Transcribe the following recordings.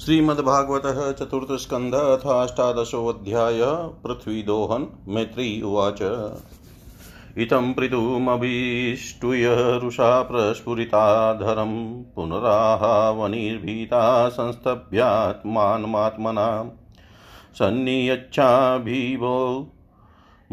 श्रीमद्भागवत चतुर्थ स्कंध अथाष्टादशोऽध्याय पृथ्वीदोहन मैत्री उवाच। इतं धरम प्रस्फुरिताधरं पुनराहावनिर्भीता संस्तभ्यात्मानमात्मना। सन्नियच्छाभिवो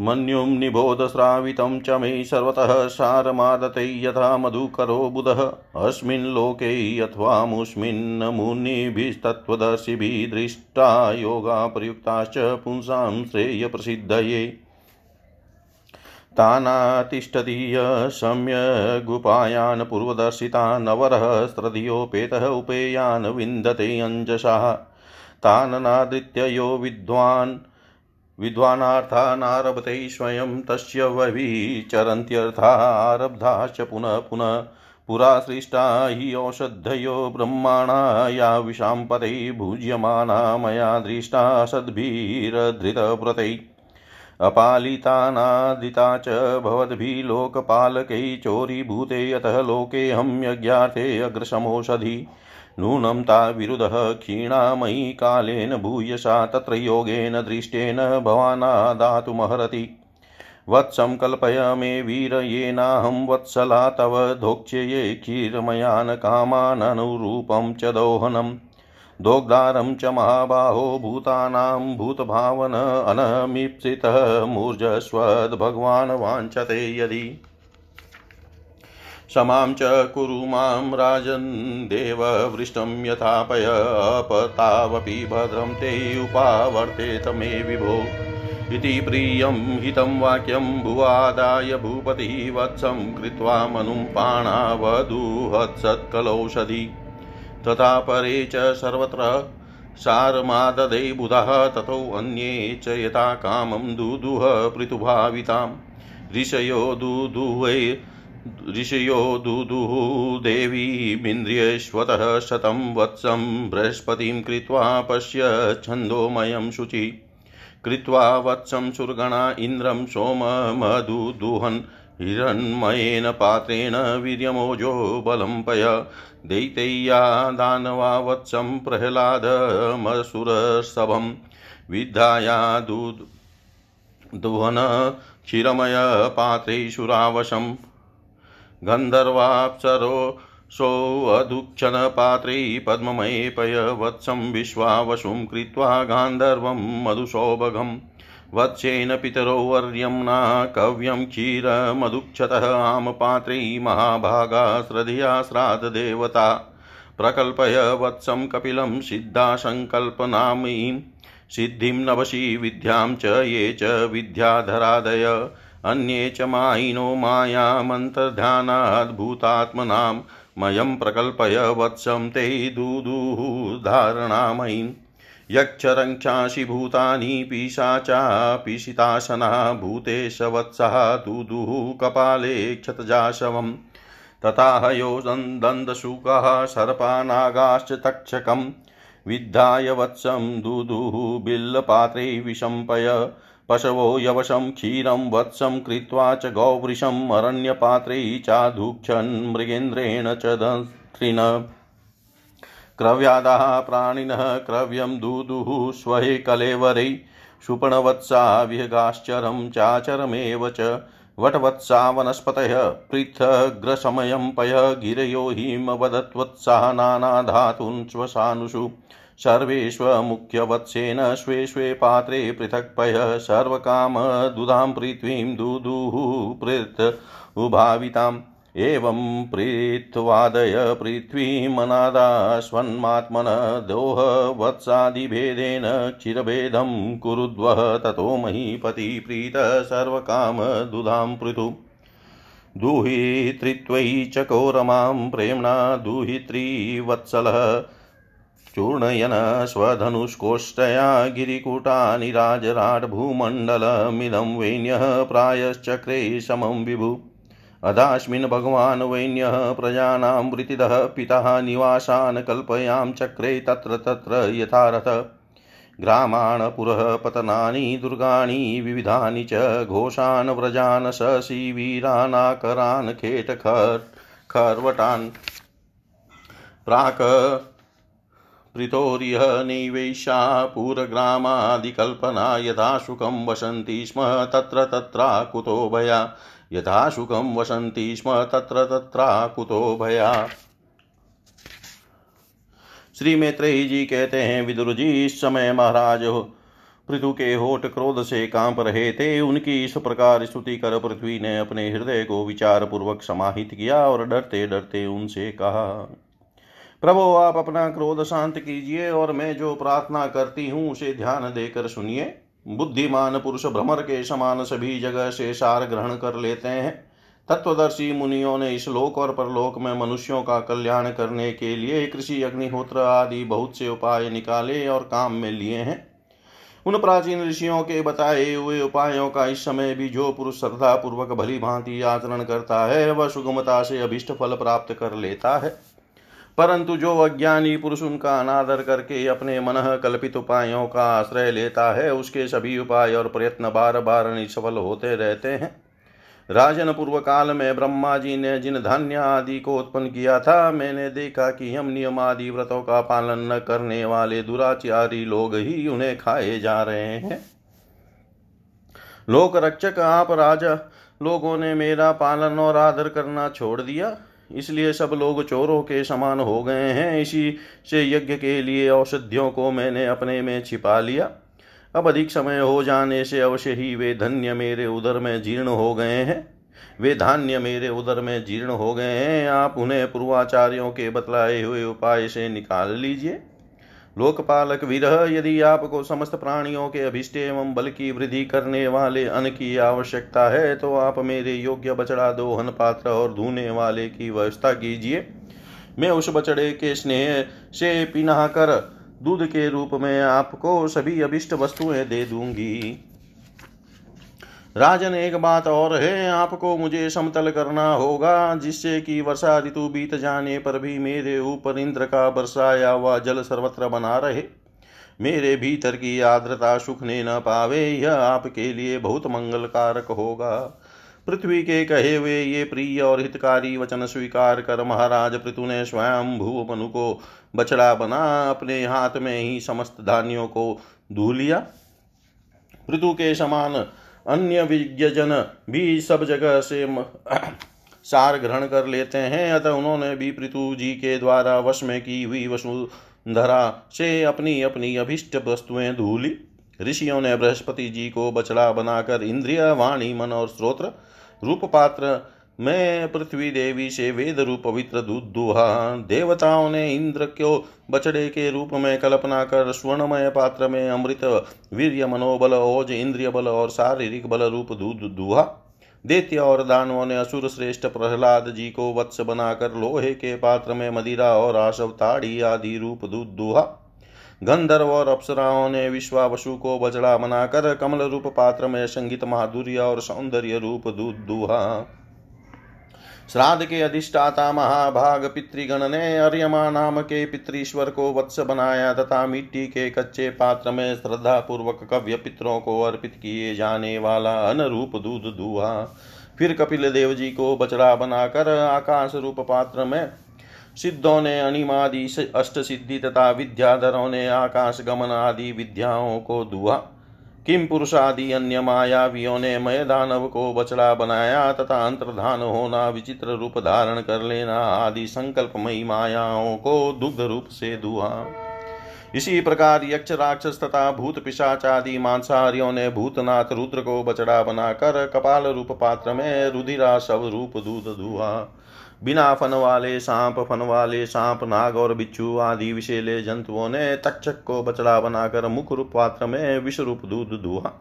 मन्युं निबोधस्रावितं च मे सर्वतः सारमादते यथा मधुकरो बुधः। अस्मिन् लोके अथवामुस्मिन् मुनिभिस्तत्त्वदर्शिभिः दृष्टा योगा प्रयुक्ताश्च पुंसां श्रेयप्रसिद्धये। तानातिष्ठतीय सम्यगुपायान् पूर्वदर्शिता नवरः स्त्रधियोपेतः उपेयान् विन्दते अञ्जसाः। तान् नादृत्य विद्वान् विद्वानार्थानारभते स्वयं तस्य व्यभिचरन्त्यर्थारब्धाश्च पुनः पुनः पुरा सृष्टा हि औषधयो ब्रह्माणा या विशाम्पते भुज्यमाना मया दृष्टा सद्भिरधृतव्रतै। अपालितानादिता च भवद्भिः लोकपालकै चोरीभूते यतः लोकेऽहं यज्ञार्थे अग्रसमोषधि। नूनं ता विरुधः क्षीणामयी कालेन भूयसा तत्र योगेन दृष्टेन भवानादातुमहरति वत्सं कल्पय मे वीर येनाहं वत्सला तव धोक्ष्ये क्षीरमयान् कामाननुरूपं च दोहनम् दोग्धारं च महाबाहो भूतानां भूतभावन अनमीप्सितः मूर्जस्वद्भगवान् वाञ्छते यदि। क्षमां च कुरु माँ राजन् देववृष्टं यथापय अपतावपि भद्रं ते उपावर्तेत मे विभो। इति प्रियं हितं वाक्यं भुवादाय भूपतिः वत्सं कृत्वा मनुं पाणावदुहत्सत्कलौषधि। तथा परे च सर्वत्र सारमाददे बुधः ततो अन्ये च यथा कामं दुदुह पृथुभाविताम् ऋषयो दुदुहे ऋषयो दुदुः देवीमिन्द्रियेष्वतः शतं वत्सं बृहस्पतिं कृत्वा पश्य छन्दोमयं शुचि। कृत्वा वत्सं सुरगणा इन्द्रं सोममधुदुहन् हिरण्मयेन पात्रेण वीर्यमोजो बलं पय। दैतैया दानवा वत्सं प्रह्लादमसुरसभं विद्धाया दुहन क्षीरमयपात्रेषुरावशम् गन्धर्वाप्सरो सोऽधुक्षणपात्रे पद्ममये पयवत्सं विश्वावशुं कृत्वा गान्धर्वं मधुसौभगं वत्सेन पितरो वर्यम्ना कव्यं क्षीरमधुक्षतः आमपात्रे महाभागा श्रद्धया श्राद्धदेवता प्रकल्पय वत्सं कपिलं सिद्धासङ्कल्पनामीं सिद्धिं नवशी विद्यां च ये च विद्याधरादय अन्ये च मायिनो मायामन्तर्ध्यानाद्भूतात्मनां मयं प्रकल्पय वत्सं ते दुदुः धारणामयीं यक्षरङ्क्षांसि भूतानि पिशाचा पिशितासना भूतेश वत्सः दुदुः कपाले क्षतजाशवम्। तथा हयो दन्दशुकः सर्पानागाश्च तक्षकं विद्धाय वत्सं दुदुः बिल्लपात्रे विशम्पय। पशवो यवशं, क्षीरं, वत्सं कृत्वा च गौवृषम् अरण्यपात्रे चाधुक्षन्, मृगेन्द्रेण च दन्त्रिण क्रव्यादाः प्राणिनः, क्रव्यं दुदुः, स्वहे कलेवरै, शुपणवत्सा विहगाश्चरं, चाचरमेव च वटवत्सा वनस्पतयः पृथग्रसमयं पय, गिरयो हिमवदत्वत्सा, नानाधातून् श्वसानुषु। सर्वेष्वमुख्यवत्सेन स्वे स्वे पात्रे पृथक्पय सर्वकामदुधां पृथ्वीं दुदुः पृथ उभाविताम्। एवं पृथ्वादय पृथ्वीमनादास्वन्मात्मन दोह वत्सादिभेदेन क्षीरभेदं कुरुद्वः ततो महीपति प्रीतः सर्वकामदुधां पृथु। दुहितृत्वयि चकोरमां प्रेम्णा दुहित्रीवत्सलः चूर्णयन स्वधनुष्कोष्ठया गिरिकूटानिराजराट्भूमण्डलमिदं वैन्यः प्रायश्चक्रे समं विभु। अदास्मिन् भगवान् वैन्यः प्रजानां वृतिदः, पितः निवासान् कल्पयां चक्रे तत्र तत्र यथारथ। ग्रामान् पुरः पतनानि, दुर्गाणि विविधानि च, घोषान् व्रजान् शशिवीरानाकरान् खेटखर् खर्वटान्। प्राक् पृथोरिह निवेशा पूरग्रामादिकल्पना यथा शुकं वसन्ति स्म तत्र तत्रा कुतो भया। यथा शुकं वसन्ति स्म तत्र तत्रा कुतो भया। श्री मैत्रेयी जी कहते हैं, विदुर जी, इस समय महाराज, पृथु के होठ क्रोध से काँप रहे थे। उनकी इस प्रकार स्तुति कर पृथ्वी ने अपने हृदय को विचार पूर्वक समाहित किया और डरते डरते उनसे कहा प्रभु, आप अपना क्रोध शांत कीजिए और मैं जो प्रार्थना करती हूँ, उसे ध्यान देकर सुनिए। बुद्धिमान पुरुष भ्रमर के समान सभी जगह से सार ग्रहण कर लेते हैं। तत्वदर्शी मुनियों ने इस लोक और परलोक में मनुष्यों का कल्याण करने के लिए कृषि, अग्निहोत्र आदि बहुत से उपाय निकाले और काम में लिए हैं। उन प्राचीन ऋषियों के बताए हुए उपायों का इस समय भी जो पुरुष श्रद्धा पूर्वक भली भांति आचरण करता है, वह सुगमता से अभिष्ट फल प्राप्त कर लेता है। परंतु जो अज्ञानी पुरुष उनका अनादर करके अपने मन कल्पित उपायों का आश्रय लेता है, उसके सभी उपाय और प्रयत्न बार बार निष्फल होते रहते हैं। राजन पूर्व काल में ब्रह्मा जी ने जिन धान्य आदि को उत्पन्न किया था, मैंने देखा कि हम नियम आदि व्रतों का पालन न करने वाले दुराचारी लोग ही उन्हें खाए जा रहे हैं। लोक रक्षक आप राजा, लोगों ने मेरा पालन और आदर करना छोड़ दिया। इसलिए सब लोग चोरों के समान हो गए हैं। इसी से यज्ञ के लिए औषधियों को मैंने अपने में छिपा लिया। अब अधिक समय हो जाने से अवश्य ही वे धन्य मेरे उदर में जीर्ण हो गए हैं। वे धान्य मेरे उदर में जीर्ण हो गए हैं। आप उन्हें पूर्वाचार्यों के बतलाए हुए उपाय से निकाल लीजिए। लोकपालक विरह यदि आपको समस्त प्राणियों के अभिष्ट एवं बल की वृद्धि करने वाले अन्न की आवश्यकता है तो आप मेरे योग्य बचड़ा दोहन पात्र और धूने वाले की व्यवस्था कीजिए। मैं उस बचड़े के स्नेह से पिना कर दूध के रूप में आपको सभी अभिष्ट वस्तुएँ दे दूँगी। राजन, एक बात और है, आपको मुझे समतल करना होगा, जिससे कि वर्षा ऋतु बीत जाने पर भी मेरे ऊपर इंद्र का बरसाया हुआ जल सर्वत्र बना रहे। मेरे भीतर की आर्द्रता सुखने न पावे, यह आपके लिए बहुत मंगल कारक होगा। पृथ्वी के कहे हुए ये प्रिय और हितकारी वचन स्वीकार कर महाराज पृथु ने स्वयं भू मनु को बछड़ा बना, अपने हाथ में ही समस्त धान्यों को धू लिया। पृथु के समान अन्य विज्ञजन भी सब जगह से म... सार ग्रहण कर लेते हैं। अतः उन्होंने भी पृथु जी के द्वारा वश में की हुई वसुंधरा से अपनी अपनी अभिष्ट वस्तुएँ धूली। ऋषियों ने बृहस्पति जी को बछड़ा बनाकर इंद्रिय, वाणी, मन और स्रोत्र रूप पात्र मैं पृथ्वी देवी से वेद रूप पवित्र दूध दुहा, देवताओं ने इंद्र को बछड़े के रूप में कल्पना कर स्वर्णमय पात्र में अमृत, वीर्य, मनोबल, ओज, इंद्रिय बल और शारीरिक बल रूप दूध दुहा। दैत्य और दानवों ने असुर श्रेष्ठ प्रहलाद जी को वत्स बनाकर लोहे के पात्र में मदिरा और आशव ताड़ी आदि रूप दूध दुहा। गंधर्व और अप्सराओं ने विश्वावसु को बजड़ा बनाकर कमल रूप पात्र में संगीत, माधुर्य और सौंदर्य रूप दूध दुहा। श्राद्ध के अधिष्ठाता महाभाग पितृगण ने अर्यमा नाम के पितृश्वर को वत्स बनाया तथा मिट्टी के कच्चे पात्र में श्रद्धा पूर्वक कव्य पितरों को अर्पित किए जाने वाला अनुरूप दूध दुहा। फिर कपिल देव जी को बचड़ा बनाकर आकाश रूप पात्र में सिद्धों ने, अनिमादि अष्ट सिद्धि तथा विद्याधरों ने आकाश गमन आदि विद्याओं को दुआ किम पुरुष आदि अन्य मायावियों ने मय दानव को बछड़ा बनाया तथा अंतर्धान होना विचित्र रूप धारण कर लेना आदि संकल्पमयी मायाओं को दुग्ध रूप से दुआ। इसी प्रकार यक्ष राक्षस तथा भूत पिशाच आदि मांसाहारियों ने भूतनाथ रुद्र को बछड़ा बनाकर कपाल रूप पात्र में रुधिरा शव रूप दूध दुआ। बिना फन वाले सांप, फन वाले सांप, नाग और बिच्छू आदि विषेले जंतुओं ने तक्षक को बचड़ा बनाकर मुख रूप पात्र में विष रूप दूध दुहा।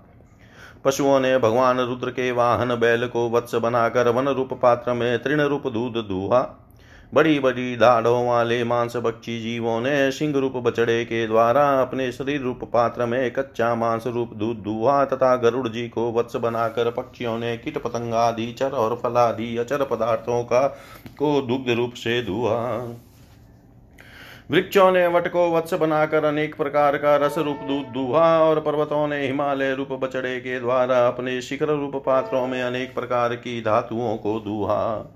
पशुओं ने भगवान रुद्र के वाहन बैल को वत्स बनाकर वन रूप पात्र में तृण रूप दूध दुहा। बड़ी बड़ी दाढ़ों वाले मांस बक्षी जीवों ने सिंह रूप बछड़े के द्वारा अपने शरीर रूप पात्र में कच्चा मांस रूप दूध दुआ तथा गरुड़ जी को वत्स बनाकर पक्षियों ने कीट पतंग पतंगादि चर और फलादि अचर पदार्थों का, को दुग्ध रूप से दुआ वृक्षों ने वट को वत्स बनाकर अनेक प्रकार का रस रूप दूध, दुहा और पर्वतों ने हिमालय रूप बचड़े के द्वारा अपने शिखर रूप पात्रों में अनेक प्रकार की धातुओं को दुहा।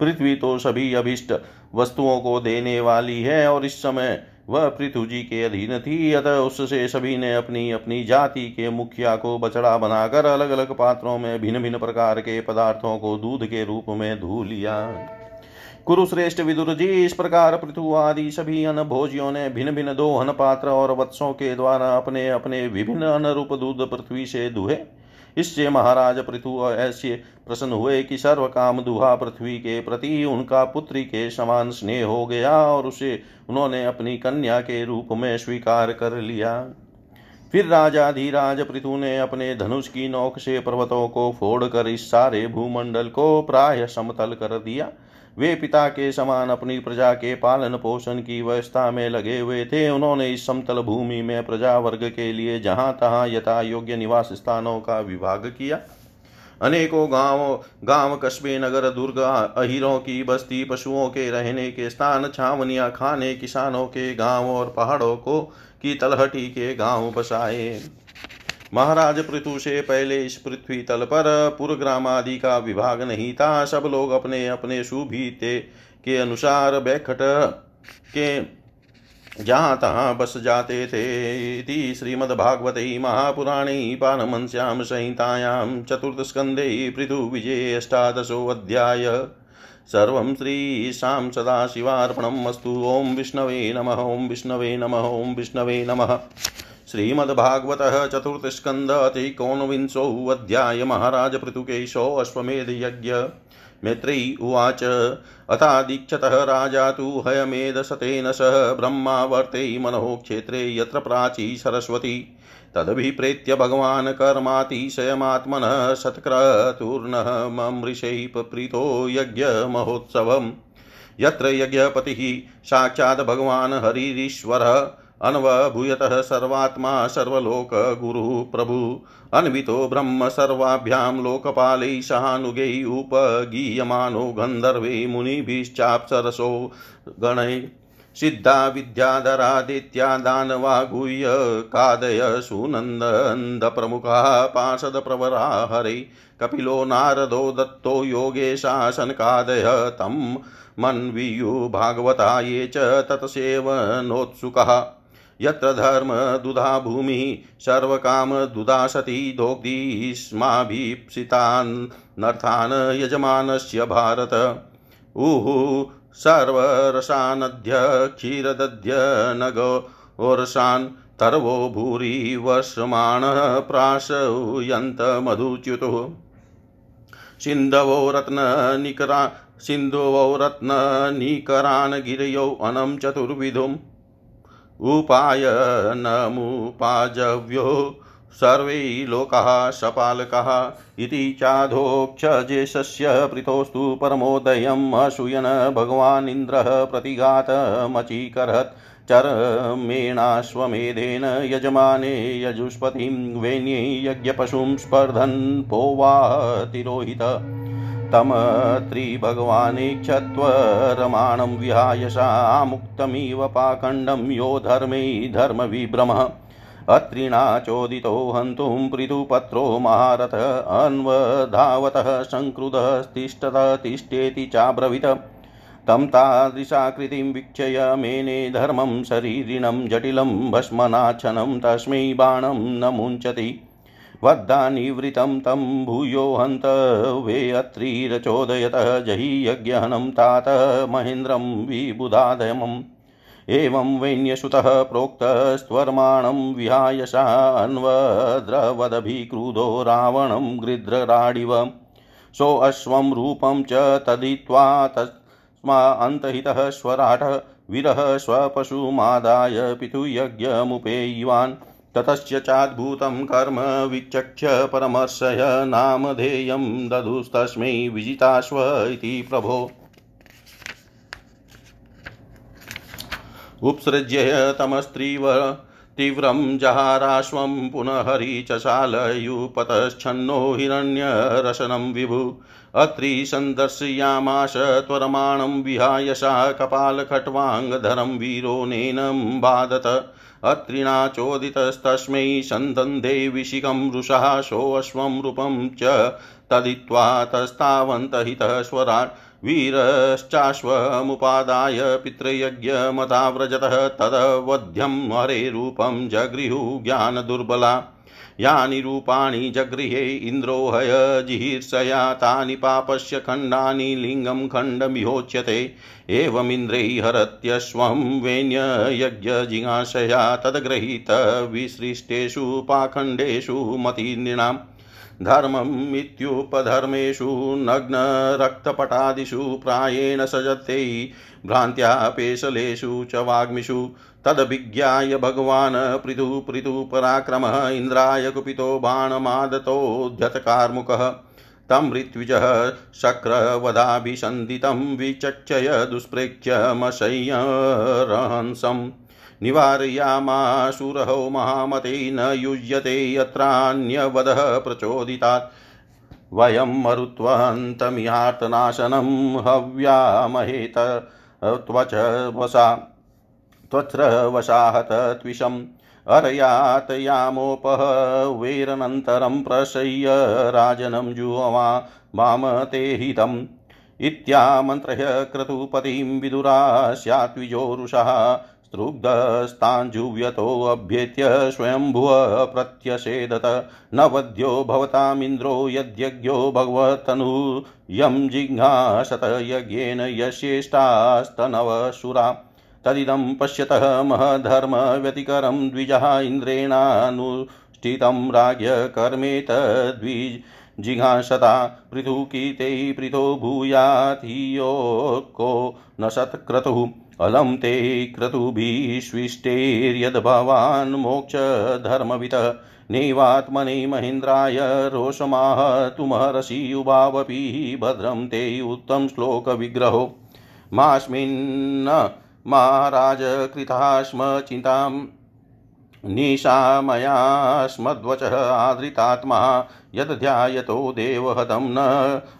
पृथ्वी तो सभी अभिष्ट वस्तुओं को देने वाली है, और इस समय वह पृथु जी के अधीन थी। अतः उससे सभी ने अपनी अपनी जाति के मुखिया को बछड़ा बनाकर अलग अलग पात्रों में भिन्न भिन्न प्रकार के पदार्थों को दूध के रूप में धू लिया। कुरुश्रेष्ठ विदुर जी, इस प्रकार पृथु आदि सभी अन्न भोजियों ने भिन्न भिन्न दो अन्न पात्र और वत्सों के द्वारा अपने अपने विभिन्न अनुरूप दूध पृथ्वी से दुहे। इससे महाराज पृथु ऐसे प्रसन्न हुए कि सर्व काम दुहा पृथ्वी के प्रति उनका पुत्री के समान स्नेह हो गया और उसे उन्होंने अपनी कन्या के रूप में स्वीकार कर लिया। फिर राजा धीराज पृथु ने अपने धनुष की नोक से पर्वतों को फोड़कर इस सारे भूमंडल को प्राय समतल कर दिया। वे पिता के समान अपनी प्रजा के पालन पोषण की व्यवस्था में लगे हुए थे। उन्होंने इस समतल भूमि में प्रजा वर्ग के लिए जहाँ तहां यथा योग्य निवास स्थानों का विभाग किया। अनेकों गाँव गाँव कस्बे, नगर, दुर्ग, अहिरों की बस्ती, पशुओं के रहने के स्थान, छावनिया खाने, किसानों के गाँव और पहाड़ों को की तलहटी के गाँव बसाए। महाराज पृथु से पहले इस पृथ्वी तल पर पुरग्राम आदि का विभाग नहीं था। सब लोग अपने अपने सुभीते के अनुसार बैखट के जहाँ तहाँ बस जाते थे। इति श्रीमद्भागवते महापुराणे पारमश्याम संहितायां चतुर्थस्कन्धे पृथुविजये अष्टादशोऽध्याय। सर्वं श्रीशां सदाशिवार्पणम् अस्तु। विष्णवे नमः, ॐ विष्णवे नमः, ॐ विष्णवे नमः। श्रीमद्भागवत चतुर्थस्कन्द अतिकोनविंशोऽध्याय महाराज पृथुकेशो अश्वमेधयज्ञ मैत्री उवाच अथादीक्षतः राजा तु हयमेधसतेन सह ब्रह्मावर्ते मनोः क्षेत्रे यत्र प्राची सरस्वती। तदभिप्रेत्य भगवान् कर्मातिशयमात्मनः सत्क्रतुर्नः ममृषैः प्रीतो यज्ञमहोत्सवम्। यत्र यज्ञपतिः साक्षात् भगवान् अन्वभूयतः सर्वात्मा सर्वलोकगुरुः प्रभु। अन्वितो ब्रह्म सर्वाभ्यां लोकपालै सहानुगै उपगीयमानो गन्धर्वै मुनिभिश्चाप्सरसो गणै। सिद्धा विद्याधरादित्या दानवा गुह्य कादय सुनन्दन्दप्रमुखाः पार्षदप्रवरा हरै कपिलो नारदो दत्तो योगेशासनकादय तं मन्वियु भागवता ये च तत्सेवनोत्सुकः। यत्र धर्मदुधा भूमिः सर्वकामदुधा सती दोग्धीष्माभीप्सितानर्थान् यजमानस्य भारत। ऊः सर्वरसानद्य क्षीरदद्य नगोरसान् तर्वो भूरि वर्षमाणः प्राशयन्तमधुच्युतुः सिन्धवो रत्ननिकरा सिन्धुवो रत्ननिकरान् गिरयौ अनं चतुर्विधुम्। उपायनमुपाजव्यो सर्वे लोकाः सपालकाः इति चाधोक्षजेशस्य प्रीतोस्तु परमोदयम् असूयन भगवानिन्द्रः प्रतिघातमचीकरत् चरमेणाश्वमेधेन यजमाने यजुष्पतिं वेण्ये यज्ञपशुं स्पर्धन् पोवा तिरोहित तं त्रिभगवानेक्षत्वरमाणं विहाय सामुक्तमिव पाखण्डं यो धर्मे धर्मविभ्रमः। अत्रिणाचोदितो हन्तुं पृथुपत्रो महारथ अन्वधावतः सङ्कृतस्तिष्ठत तिष्ठेति चाब्रवीत। तं तादृशाकृतिं वीक्षय मेने धर्मं शरीरिणं जटिलं भस्मनाच्छनं तस्मै बाणं न मुञ्चति। वद्दानिवृतं तं भूयो हन्त वेऽत्रिरचोदयतः जहि यज्ञहनं तात महेन्द्रं विबुधादयमम्। एवं वैन्यसुतः प्रोक्तस्त्वर्माणं विहाय सान्वद्रवदभिक्रुधो रावणं गृध्रराडिव। सोऽश्वं रूपं च तदित्वा तस्मा अन्तहितः स्वराट वीरः स्वपशुमादाय पितुयज्ञमुपेयिवान्। ततश्च चाद्भुतं कर्म विचक्ष्य परमर्शय नामधेयं दधुस्तस्मै विजिताश्व इति प्रभो। उपसृज्य तमस्त्रीव तीव्रं जहाराश्वं पुनः हरिचशालयुपतश्छन्नो हिरण्यरशनं विभु। अत्रि सन्दर्शयामाश त्वरमाणं विहाय सा कपालखट्वाङ्गधरं वीरो नेनं बाधत। अत्रिणाचोदितस्तस्मै सन्दन्धे विशिखं रुषः सोऽश्वं रूपं च तदित्वा तस्तावन्तहितः स्वराट् वीरश्चाश्वमुपादाय पितृयज्ञमताव्रजतः तदवध्यं हरे रूपं जगृहु ज्ञानदुर्बला। यानि रूपाणि जगृहे इन्द्रो हय जिहीर्षया तानि पापस्य खण्डानि लिङ्गं खण्डमिहोच्यते। एवमिन्द्रैः हरत्यश्वं वेण्ययज्ञजिज्ञासया तद्गृहीतविसृष्टेषु पाखण्डेषु मतीनृणाम् धर्ममित्युपधर्मेषु नग्नरक्तपटादिषु प्रायेण सजते। भ्रान्त्या पेशलेषु च वाग्मिषु तदभिज्ञाय भगवान् पृथु पृथु पराक्रमः इन्द्राय कुपितो बाणमादतोऽध्यतकार्मुकः तं ऋत्विजः शक्रवधाभिसन्धितं विचक्षय दुष्प्रेक्ष्यमशय्यरहंसम् निवारयामाशुरहो महामते न युज्यते यत्रान्यवधः प्रचोदितात्। वयं मरुत्वन्तमिहार्तनाशनं हव्यामहेत त्वच वसा। त्वच्छ्रवशाहत त्विषम् अर्यातयामोपहवेरनन्तरं प्रशय्य राजनं जुहवा वामते हितम् इत्यामन्त्रह्य क्रतुपतिं विदुरा स्यात्विजोरुषः स्त्रुग्धस्ताञ्जुव्यतोऽभ्येत्य स्वयंभुव प्रत्यषेदत। न वध्यो भवतामिन्द्रो यद्यज्ञो भगवतनु यं जिज्ञासत यज्ञेन यस्येष्टास्तनवशुरा तदिदं पश्यतः महधर्मव्यतिकरं द्विजः इन्द्रेणानुष्ठितं राज्ञकर्मेतद्विज जिघांसता पृथुकीते पृथो भूयात् को न सत्क्रतुः अलं ते क्रतुभिष्विष्टेर्यद्भवान् मोक्षधर्मवितः। नैवात्मने महेन्द्राय रोषमाह तुमहर्षि उभावपि भद्रं ते उत्तम श्लोकविग्रहो। मास्मिन् महाराज कृता स्म चिन्ताम्। निशामयास्मद्वचः आदृतात्मा, यद्ध्यायतो देवहतं न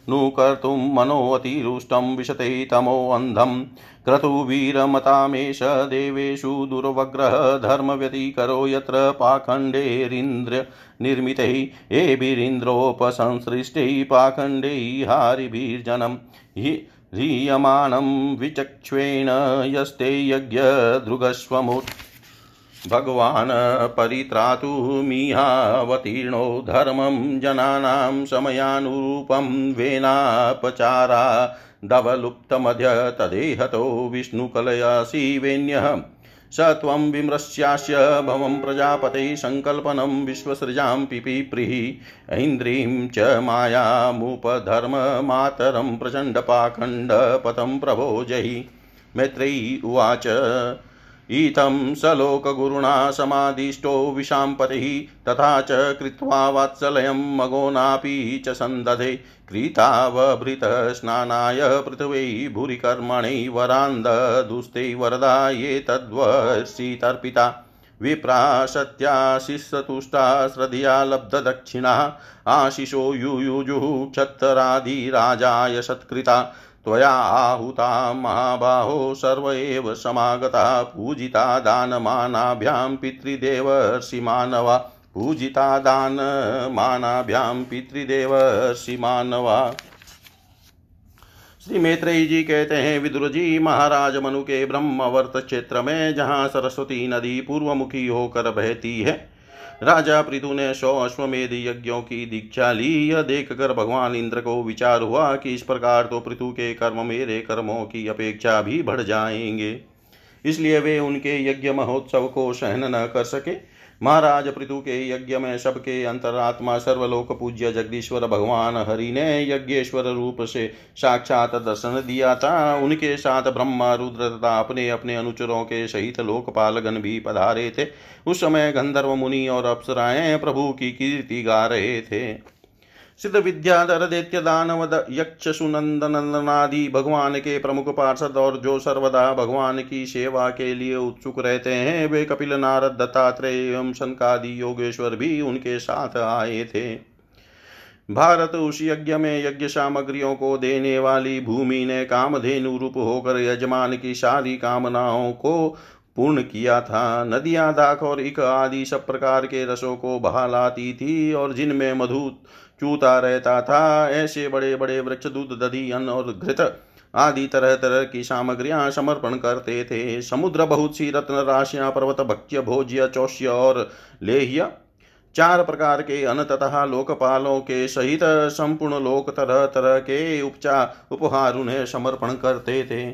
नु कर्तुं मनोऽतिरुष्टं विशते तमोऽन्धम् क्रतुवीरमतामेष देवेषु दुर्वग्रह धर्मव्यतिकरो यत्र पाखण्डेरिन्द्र निर्मितैः, एभिरिन्द्रोपसंसृष्टैः पाखण्डैः हारिभिर्जनम्। हि ह्रियमाणं विचक्ष्वेण यस्ते यज्ञदृगस्वमुत् भगवान् परित्रातुमिहावतीर्णो धर्मं जनानां समयानुरूपं वेनापचारा। दवलुप्तमध्य तदेहतो विष्णुकलयासि वेण्यः स त्वं विमृश्यास्य भवं प्रजापते सङ्कल्पनं विश्वसृजां पिपीप्रिः, ऐन्द्रीं च मायामुपधर्ममातरं प्रचण्डपाखण्डपथं प्रभो जहि। मैत्रेयी उवाच। इत्थं स लोकगुरुणा समादिष्टो विशाम्पतिः तथा च कृत्वा वात्सलयं मगोनापि च सन्दधे। क्रीतावभृतः पृथिवै भूरिकर्मणै वरान्ददुस्ते वरदा ये तद्वर्षितर्पिता विप्रा सत्याशिषतुष्टा श्रद्धया लब्धदक्षिणः। आशिषो युयुजुः क्षत्तराधिराजाय सत्कृता। त्वया आहुता महाबाहो सर्व एव समागता पूजिता दानमानाभ्यां पितृदेवर्षि मानवा पूजिता दानमानाभ्यां पितृदेवर्षि मानवा श्री मैत्रेयी जी कहते हैं विदुर जी महाराज मनु के ब्रह्मवर्त क्षेत्र में जहाँ सरस्वती नदी पूर्वमुखी होकर बहती है राजा पृथु ने सौ अश्वमेध यज्ञों की दीक्षा ली। यह देख कर भगवान इंद्र को विचार हुआ कि इस प्रकार तो पृथु के कर्म मेरे कर्मों की अपेक्षा भी बढ़ जाएँगे। इसलिए वे उनके यज्ञ महोत्सव को सहन न कर सके। महाराज पृथु के यज्ञ में सबके अंतरात्मा सर्वलोक पूज्य जगदीश्वर भगवान हरि ने यज्ञेश्वर रूप से साक्षात दर्शन दिया था। उनके साथ ब्रह्मा, रुद्र तथा अपने अपने अनुचरों के सहित लोकपाल गण भी पधारे थे। उस समय गंधर्व मुनि और अप्सराएँ प्रभु की कीर्ति गा रहे थे। सिद्ध विद्याधर दैत्य दानव यक्ष सुनंदनंदनादि भगवान के प्रमुख पार्षद और जो सर्वदा भगवान की सेवा के लिए उत्सुक रहते हैं, वे कपिल नारद दत्तात्रेय एवं शनकादि योगेश्वर भी उनके साथ आए थे। भारत उस यज्ञ में यज्ञ सामग्रियों को देने वाली भूमि ने कामधेनु रूप होकर यजमान की सारी कामनाओं को पूर्ण किया था। नदियाँ, दाख और इक आदि सब प्रकार के रसों को बहा लाती थी और जिनमें मधु चूता रहता था। ऐसे बड़े बड़े वृक्ष, दूध दधि अन्न और घृत आदि तरह तरह की सामग्रियाँ समर्पण करते थे। समुद्र बहुत सी रत्न, राशियाँ, पर्वत, भक्ष्य, भोज्य, चौष्य और लेह्य चार प्रकार के अन्न तथा लोकपालों के सहित संपूर्ण लोक तरह तरह के उपचार उपहार उन्हें समर्पण करते थे।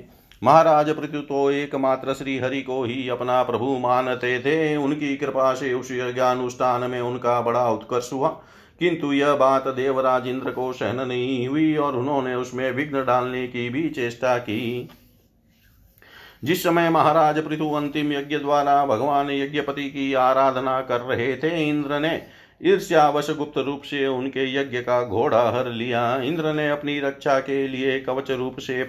महाराज पृथु तो एकमात्र श्री हरि को ही अपना प्रभु मानते थे। उनकी कृपा से उस यज्ञानुष्ठान में उनका बड़ा उत्कर्ष हुआ। किंतु यह बात देवराज इंद्र को सहन नहीं हुई और उन्होंने उसमें विघ्न डालने की भी चेष्टा की। जिस समय महाराज पृथु अंतिम यज्ञ द्वारा भगवान यज्ञपति की आराधना कर रहे थे, इंद्र ने ईर्ष्यावश गुप्त रूप से उनके यज्ञ का घोड़ा हर लिया। इंद्र ने अपनी रक्षा के लिए कवच रूप से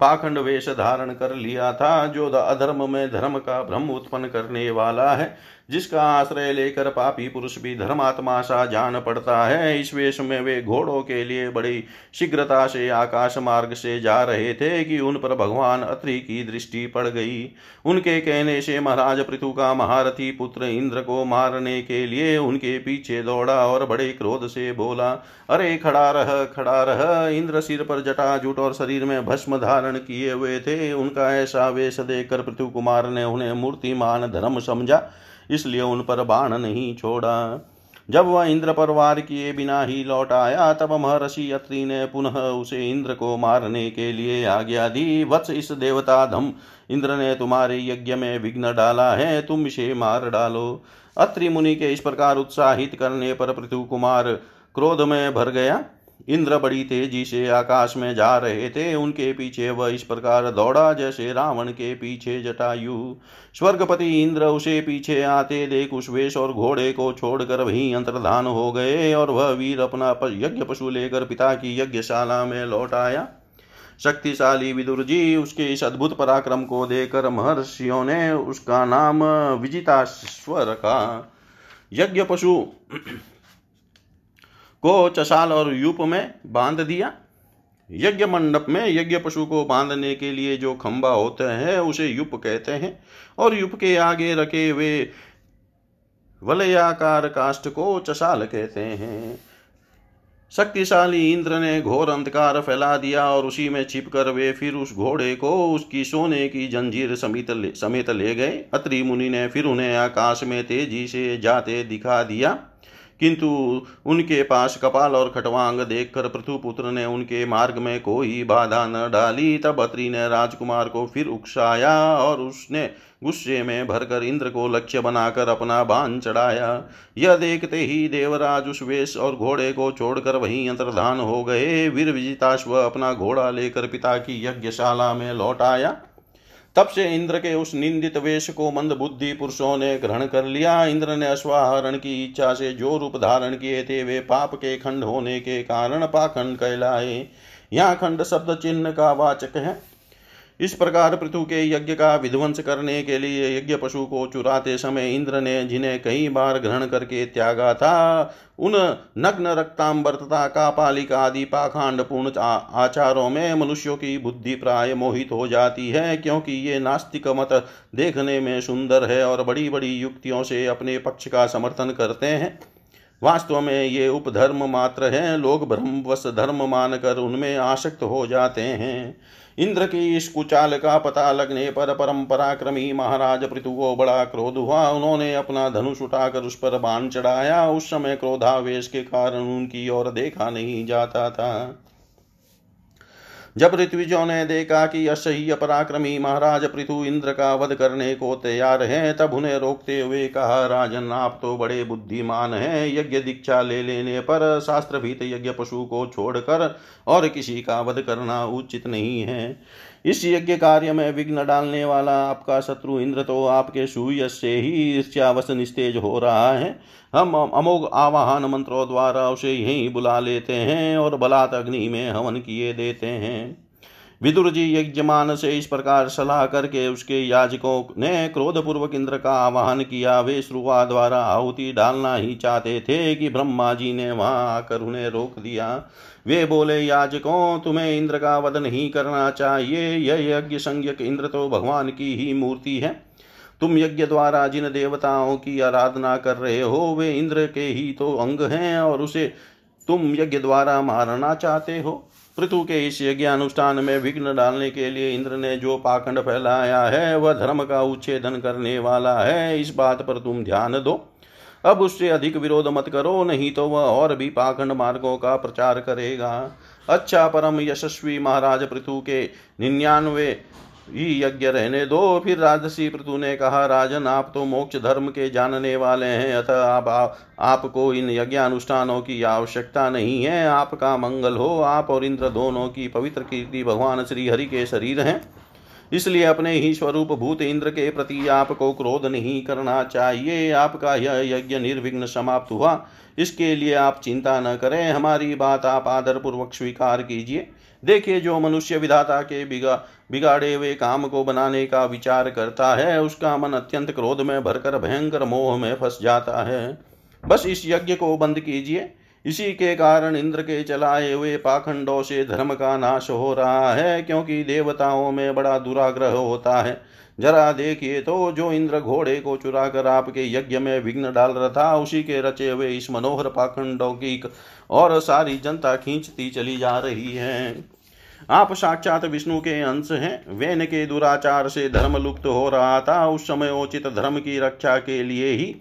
पाखंड वेश धारण कर लिया था। जो अधर्म में धर्म का भ्रम उत्पन्न करने वाला है। जिसका आश्रय लेकर पापी पुरुष भी धर्मात्मा सा जान पड़ता है। इस वेश में वे घोड़ों के लिए बड़ी शीघ्रता से आकाश मार्ग से जा रहे थे कि उन पर भगवान अत्रि की दृष्टि पड़ गई। उनके कहने से महाराज पृथु का महारथी पुत्र इंद्र को मारने के लिए उनके पीछे दौड़ा और बड़े क्रोध से बोला, अरे खड़ा रह खड़ा रह। इंद्र सिर पर जटा जुट और शरीर में भस्म धारण किए हुए थे। उनका ऐसा वेश देखकर पृथु कुमार ने उन्हें मूर्तिमान धर्म समझा, इसलिए उन पर बाण नहीं छोड़ा। जब वह इंद्र पर वार किए बिना ही लौट आया, तब महर्षि अत्रि ने पुनः उसे इंद्र को मारने के लिए आज्ञा दी। वत्स इस देवता धम, इंद्र ने तुम्हारे यज्ञ में विघ्न डाला है, तुम इसे मार डालो। अत्रि मुनि के इस प्रकार उत्साहित करने पर पृथु कुमार क्रोध में भर गया। इंद्र बड़ी तेज़ी से आकाश में जा रहे थे। उनके पीछे वह इस प्रकार दौड़ा जैसे रावण के पीछे जटायु। स्वर्गपति इंद्र उसे पीछे आते देख उस वेश और घोड़े को छोड़कर वहीं अंतर्धान हो गए और वह वीर अपना यज्ञ पशु लेकर पिता की यज्ञशाला में लौट आया। शक्तिशाली विदुर जी, उसके इस अद्भुत पराक्रम को देकर महर्षियों ने उसका नाम विजिताश्वर का। यज्ञ पशु को चशाल और यूप में बाँध दिया। यज्ञ मंडप में यज्ञ पशु को बांधने के लिए जो खंबा होता है, उसे युप कहते हैं। और युप के आगे रखे हुए वलयाकार काष्ट को चशाल कहते हैं। शक्तिशाली इंद्र ने घोर अंधकार फैला दिया और उसी में छिपकर वे फिर उस घोड़े को उसकी सोने की जंजीर समेत समेत ले गए। अत्रि मुनि ने फिर उन्हें आकाश में तेज़ी से जाते दिखा दिया। किंतु उनके पास कपाल और खटवांग देखकर पृथुपुत्र ने उनके मार्ग में कोई बाधा न डाली। तब अत्रि ने राजकुमार को फिर उकसाया और उसने गुस्से में भरकर इंद्र को लक्ष्य बनाकर अपना बाण चढ़ाया। यह देखते ही देवराज उस वेश और घोड़े को छोड़कर वहीं अंतर्धान हो गए। वीर विजिताश्व अपना घोड़ा लेकर पिता की यज्ञशाला में लौट आया। तब से इंद्र के उस निंदित वेश को मंद बुद्धि पुरुषों ने ग्रहण कर लिया। इंद्र ने अश्वाहरण की इच्छा से जो रूप धारण किए थे, वे पाप के खंड होने के कारण पाखंड कहलाए। यहाँ खंड शब्द चिन्ह का वाचक है। इस प्रकार पृथु के यज्ञ का विध्वंस करने के लिए यज्ञ पशु को चुराते समय इंद्र ने जिन्हें कई बार ग्रहण करके त्यागा था, उन नग्न रक्तांबर तथा कापालिक आदि पाखंड पूर्ण आचारों में मनुष्यों की बुद्धि प्राय मोहित हो जाती है, क्योंकि ये नास्तिक मत देखने में सुंदर है और बड़ी बड़ी युक्तियों से अपने पक्ष का समर्थन करते हैं। वास्तव में ये उपधर्म मात्र हैं, लोग ब्रह्मवश धर्म मानकर उनमें आसक्त हो जाते हैं। इंद्र की इस कुचाल का पता लगने पर परंपराक्रमी महाराज पृथु को बड़ा क्रोध हुआ। उन्होंने अपना धनुष उठाकर उस पर बाण चढ़ाया। उस समय क्रोधावेश के कारण उनकी ओर देखा नहीं जाता था। जब ऋतविजों ने देखा कि असह्य पराक्रमी महाराज पृथु इंद्र का वध करने को तैयार हैं, तब उन्हें रोकते हुए कहा, राजन, आप तो बड़े बुद्धिमान हैं। यज्ञ दीक्षा ले लेने पर शास्त्र भीत यज्ञ पशु को छोड़कर और किसी का वध करना उचित नहीं है। इस यज्ञ कार्य में विघ्न डालने वाला आपका शत्रु इंद्र तो आपके सुयश से ही ईर्ष्यावश निस्तेज हो रहा है। हम अमोघ आवाहन मंत्रों द्वारा उसे यहीं बुला लेते हैं और बलात् अग्नि में हवन किए देते हैं। विदुर जी यज्ञमान से इस प्रकार सलाह करके उसके याजकों ने क्रोधपूर्वक इंद्र का आवाहन किया। वे श्रुआ द्वारा आहुति डालना ही चाहते थे कि ब्रह्मा जी ने वहाँ आकर उन्हें रोक दिया। वे बोले, याजकों, तुम्हें इंद्र का वध नहीं करना चाहिए। यह यज्ञ संज्ञक इंद्र तो भगवान की ही मूर्ति है। तुम यज्ञ द्वारा जिन देवताओं की आराधना कर रहे हो, वे इंद्र के ही तो अंग हैं और उसे तुम यज्ञ द्वारा मारना चाहते हो। पृथु के इस यज्ञानुष्ठान में विघ्न डालने के लिए इंद्र ने जो पाखंड फैलाया है, वह धर्म का उच्छेदन करने वाला है। इस बात पर तुम ध्यान दो। अब उससे अधिक विरोध मत करो नहीं तो वह और भी पाखंड मार्गों का प्रचार करेगा। अच्छा परम यशस्वी महाराज पृथु के निन्यानवे ही यज्ञ रहने दो। फिर राजसी पृथु ने कहा राजन आप तो मोक्ष धर्म के जानने वाले हैं अतः आप, आप आपको इन यज्ञ अनुष्ठानों की आवश्यकता नहीं है। आपका मंगल हो आप और इंद्र दोनों की पवित्र कीर्ति भगवान श्री हरि के शरीर हैं। इसलिए अपने ही स्वरूप भूत इंद्र के प्रति आपको क्रोध नहीं करना चाहिए। आपका यह यज्ञ निर्विघ्न समाप्त हुआ। इसके लिए आप चिंता न करें। हमारी बात आप आदर पूर्वक स्वीकार कीजिए। देखिए, जो मनुष्य विधाता के बिगा, बिगाड़े हुए काम को बनाने का विचार करता है, उसका मन अत्यंत क्रोध में भरकर, भयंकर मोह में फंस जाता है। बस इस यज्ञ को बंद कीजिए। इसी के कारण इंद्र के चलाए हुए पाखंडों से धर्म का नाश हो रहा है, क्योंकि देवताओं में बड़ा दुराग्रह होता है। जरा देखिए तो जो इंद्र घोड़े को चुरा कर आपके यज्ञ में विघ्न डाल रहा था, उसी के रचे हुए इस मनोहर पाखंडों की और सारी जनता खींचती चली जा रही है। आप साक्षात विष्णु के अंश हैं। वेन के दुराचार से धर्म लुप्त हो रहा था। उस समय उचित धर्म की रक्षा के लिए ही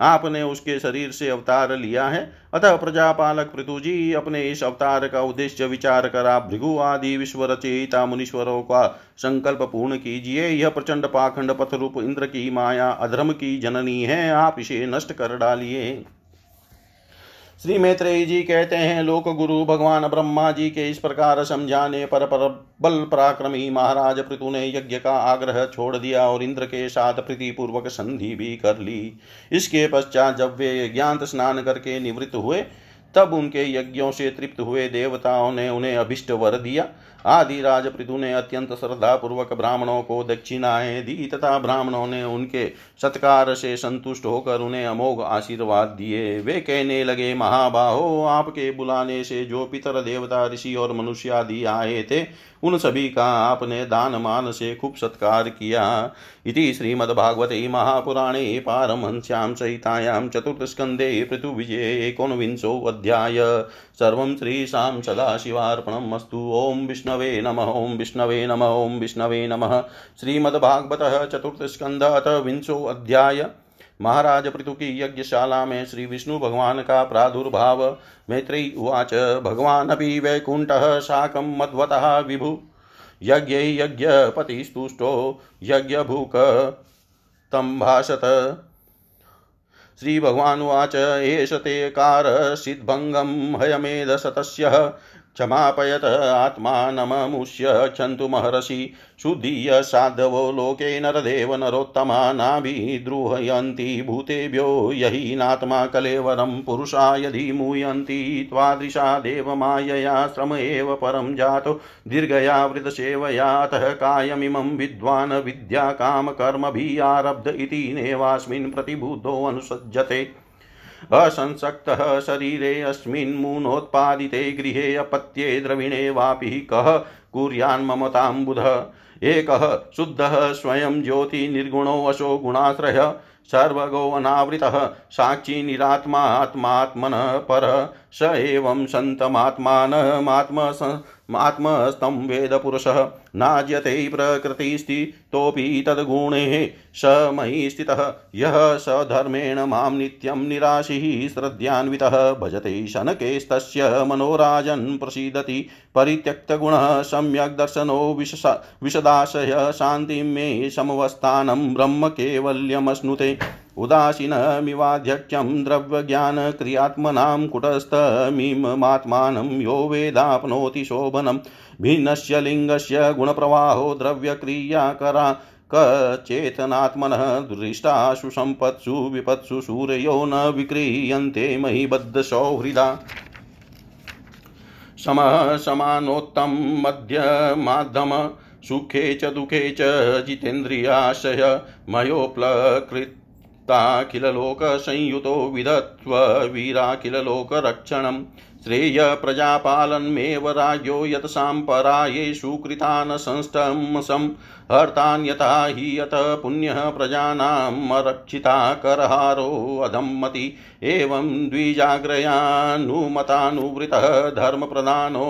आपने उसके शरीर से अवतार लिया है। अतः प्रजापालक पृथु जी अपने इस अवतार का उद्देश्य विचार कर आप भृगु आदि विश्व रचयिता मुनीश्वरों का संकल्प पूर्ण कीजिए। यह प्रचंड पाखंड पथ रूप इंद्र की माया अधर्म की जननी है। आप इसे नष्ट कर डालिए। श्री मैत्रेयी जी कहते हैं लोक गुरु भगवान ब्रह्मा जी के इस प्रकार समझाने पर, पर बल पराक्रमी महाराज पृथु ने यज्ञ का आग्रह छोड़ दिया और इंद्र के साथ प्रीतिपूर्वक संधि भी कर ली। इसके पश्चात जब वे ज्ञात स्नान करके निवृत्त हुए तब उनके यज्ञों से तृप्त हुए देवताओं ने उन्हें अभिष्ट वर दिया। आदि पृथु ने अत्यंत श्रद्धा पूर्वक ब्राह्मणों को दक्षिणाएँ दी तथा ब्राह्मणों ने उनके सत्कार से संतुष्ट होकर उन्हें अमोघ आशीर्वाद दिए। वे कहने लगे, महाबाहो, आपके बुलाने से जो पितर देवता, ऋषि और मनुष्य आदि आए थे, उन सभी का आपने दान मान से खूब सत्कार किया। इति श्रीमद्भागवते महापुराणे पारमहंस्यां सहितायां चतुर्थस्कन्धे पृथुविजये एकोनविंशोऽध्याय सर्वं श्रीशां सदाशिवार्पणम् अस्तु। ॐ विष्णवे नमः। ॐ विष्णवे नम। ॐ विष्णवे नम। श्रीमद्भागवत नमः श्रीमद्भागवतः चतुर्थस्कन्ध विंशोऽध्याय महाराज पृथु की यज्ञशाला में श्री विष्णु भगवान का प्रादुर्भाव। मैत्री उवाच, भगवानपि वैकुण्ठः शाकं मध्वतः विभु। यज्ञै यज्ञपतिस्तुष्टो यज्ञभूक तं भाषत श्रीभगवानुवाच एष ते कारसिद्भङ्गं हयमेधशतस्य क्षमापयत आत्मानममुष्य क्षन्तु महर्षि शुद्धीय साधवो लोके नरदेव नरोत्तमा नाभिद्रुहयन्ति भूतेभ्यो यहीनात्मा कलेवरं पुरुषा यदि मुयन्ति, त्वादृशा देवमायया श्रम एव परं जातो, दीर्घया वृतसेवयातः कायमिमं विद्वान् विद्याकामकर्मभिः आरब्ध इति नेवास्मिन् प्रतिबुद्धोऽनुसज्जते असंसक्तः शरीरे अस्मिन् मूनोत्पादिते गृहे अपत्ये द्रविणे वापि कः कुर्यान्ममतां बुधः एकः शुद्धः स्वयं ज्योतिर्निर्गुणोऽशो गुणाश्रयः। सर्वगोऽनावृतः साक्षी निरात्मात्मात्मनः परः। स एवं सन्तमात्मानमात्म आत्मस्तं वेदपुरुषः नाज्यते प्रकृतिस्थितोऽपि तद्गुणैः स मयि स्थितः। यः स धर्मेण माँ नित्यं निराशिः भजते शनकेस्तस्य मनोराजन् प्रसीदति। परित्यक्तगुणः सम्यक् दर्शनो विशसा विशदाशय शान्तिं मे समवस्थानं ब्रह्म केवल्यमश्नुते। उदासीनमिवाध्यक्षं द्रव्यज्ञानक्रियात्मनां कुटस्थमिममात्मानं यो वेदाप्नोति शोभनं। भिन्नस्य लिङ्गस्य गुणप्रवाहो द्रव्यक्रियाकरा कचेतनात्मनः दृष्टाशु सम्पत्सु विपत्सु सूर्यो न विक्रीयन्ते महीबद्धसौहृदा समः समानोत्तम मध्यमाधम सुखे च दुःखे च जितेन्द्रियाशय मयोप्लकृत् ताखिलोकसंयुतो विदत्व वीराखिलोकरक्षणम् श्रेय प्रजापालन्मेव राज्ञो यत्साम्पराये सुकृतान् संष्टंसं हर्तान् यथा हि यत पुण्यः प्रजानामरक्षिता करहारोऽधम्मति एवं द्विजाग्रयानुमतानुवृतः धर्मप्रधानो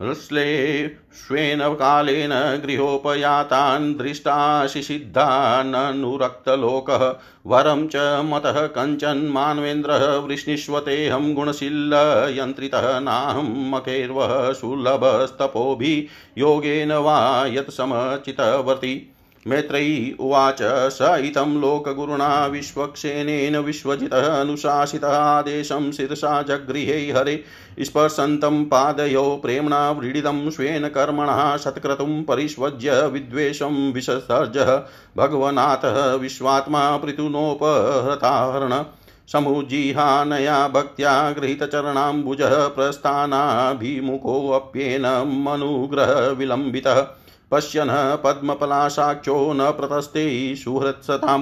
अन्यतमोऽविताश्रयाम् श्लेष्वेन कालेन गृहोपयातान् दृष्टाशिसिद्धाननुरक्तलोकः वरं च मतः कञ्चन मानवेन्द्रः वृष्णिष्वतेऽहं गुणशीलयन्त्रितः नाहं मकेर्वः सुलभस्तपोभिः योगेन वा यत्समचितवर्ती। मैत्रेयी उवाच स इतं लोकगुरुणा विश्वक्षेणेन विश्वजितः अनुशासितः आदेशं शिरसा जगृहे हरे। स्पर्शन्तं पादयो प्रेम्णा व्रीडितं स्वेन कर्मणः सत्क्रतुं परिष्वज्य विद्वेषं विससर्जः भगवनाथः विश्वात्मा पृथुनोपहृताहरण। समुजिहानया भक्त्या गृहीतचरणाम्बुजः प्रस्थानाभिमुखोऽप्येनमनुग्रहविलम्बितः पश्यन् पद्मपलाशाक्षो न प्रतस्ते सुहृत्सतां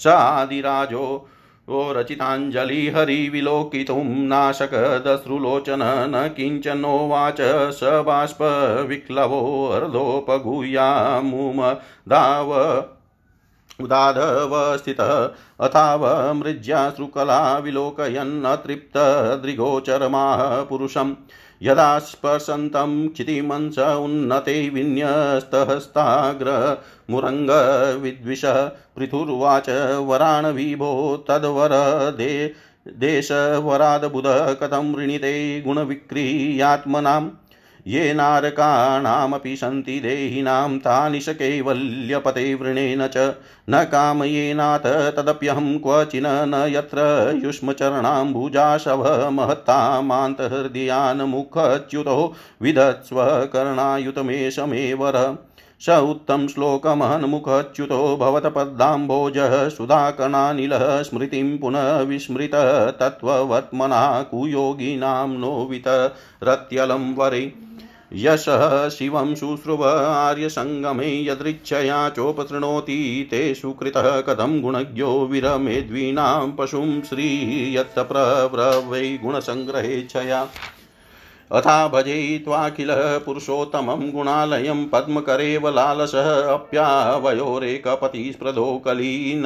स आदिराजो रचिताञ्जलिहरिविलोकितुं नाशकदश्रुलोचन न किञ्चनोवाच स बाष्पविक्लवो अर्धोपगूयामुमदाव उदाधवस्थितः अथाव मृज्याश्रुकला विलोकयन्नतृप्तदृगोचरमाः पुरुषम् यदा स्पर्शन्तं क्षितिमंस उन्नते विन्यस्तहस्ताग्रमुरङ्गविद्विषः पृथुर्वाच वराणविभो तद्वरदे देशवरादबुध कथं ऋणिते गुणविक्रियात्मनाम् ये नारकाणामपि सन्ति देहिनां तानि स वृणेन च। न कामयेनाथ तदप्यहं क्वचिन न यत्र। युष्मचरणाम्बुजाशव महत्तामान्तहृदयान्मुखच्युतो विधत्स्व कर्णायुतमेषमेवर स उत्तम श्लोकमहन्मुखच्युतो भवतपदाम्भोजः सुधाकणानिलः स्मृतिं पुनः विस्मृत तत्त्ववत्मना कुयोगिनां नो वितरत्यलं वरे यशः शिवं शुश्रुव आर्यसङ्गमे यदृच्छया चोपशृणोति ते सुकृतः कथं गुणज्ञो विरमेद्वीनां पशुं श्रीयत्तप्रव्रवै गुणसङ्ग्रहेच्छया अथा भजे त्वाखिल पुरुषोत्तमं गुणालयं पद्मकरेव लालसः अप्यावयोरेकपतिस्प्रदो कलीन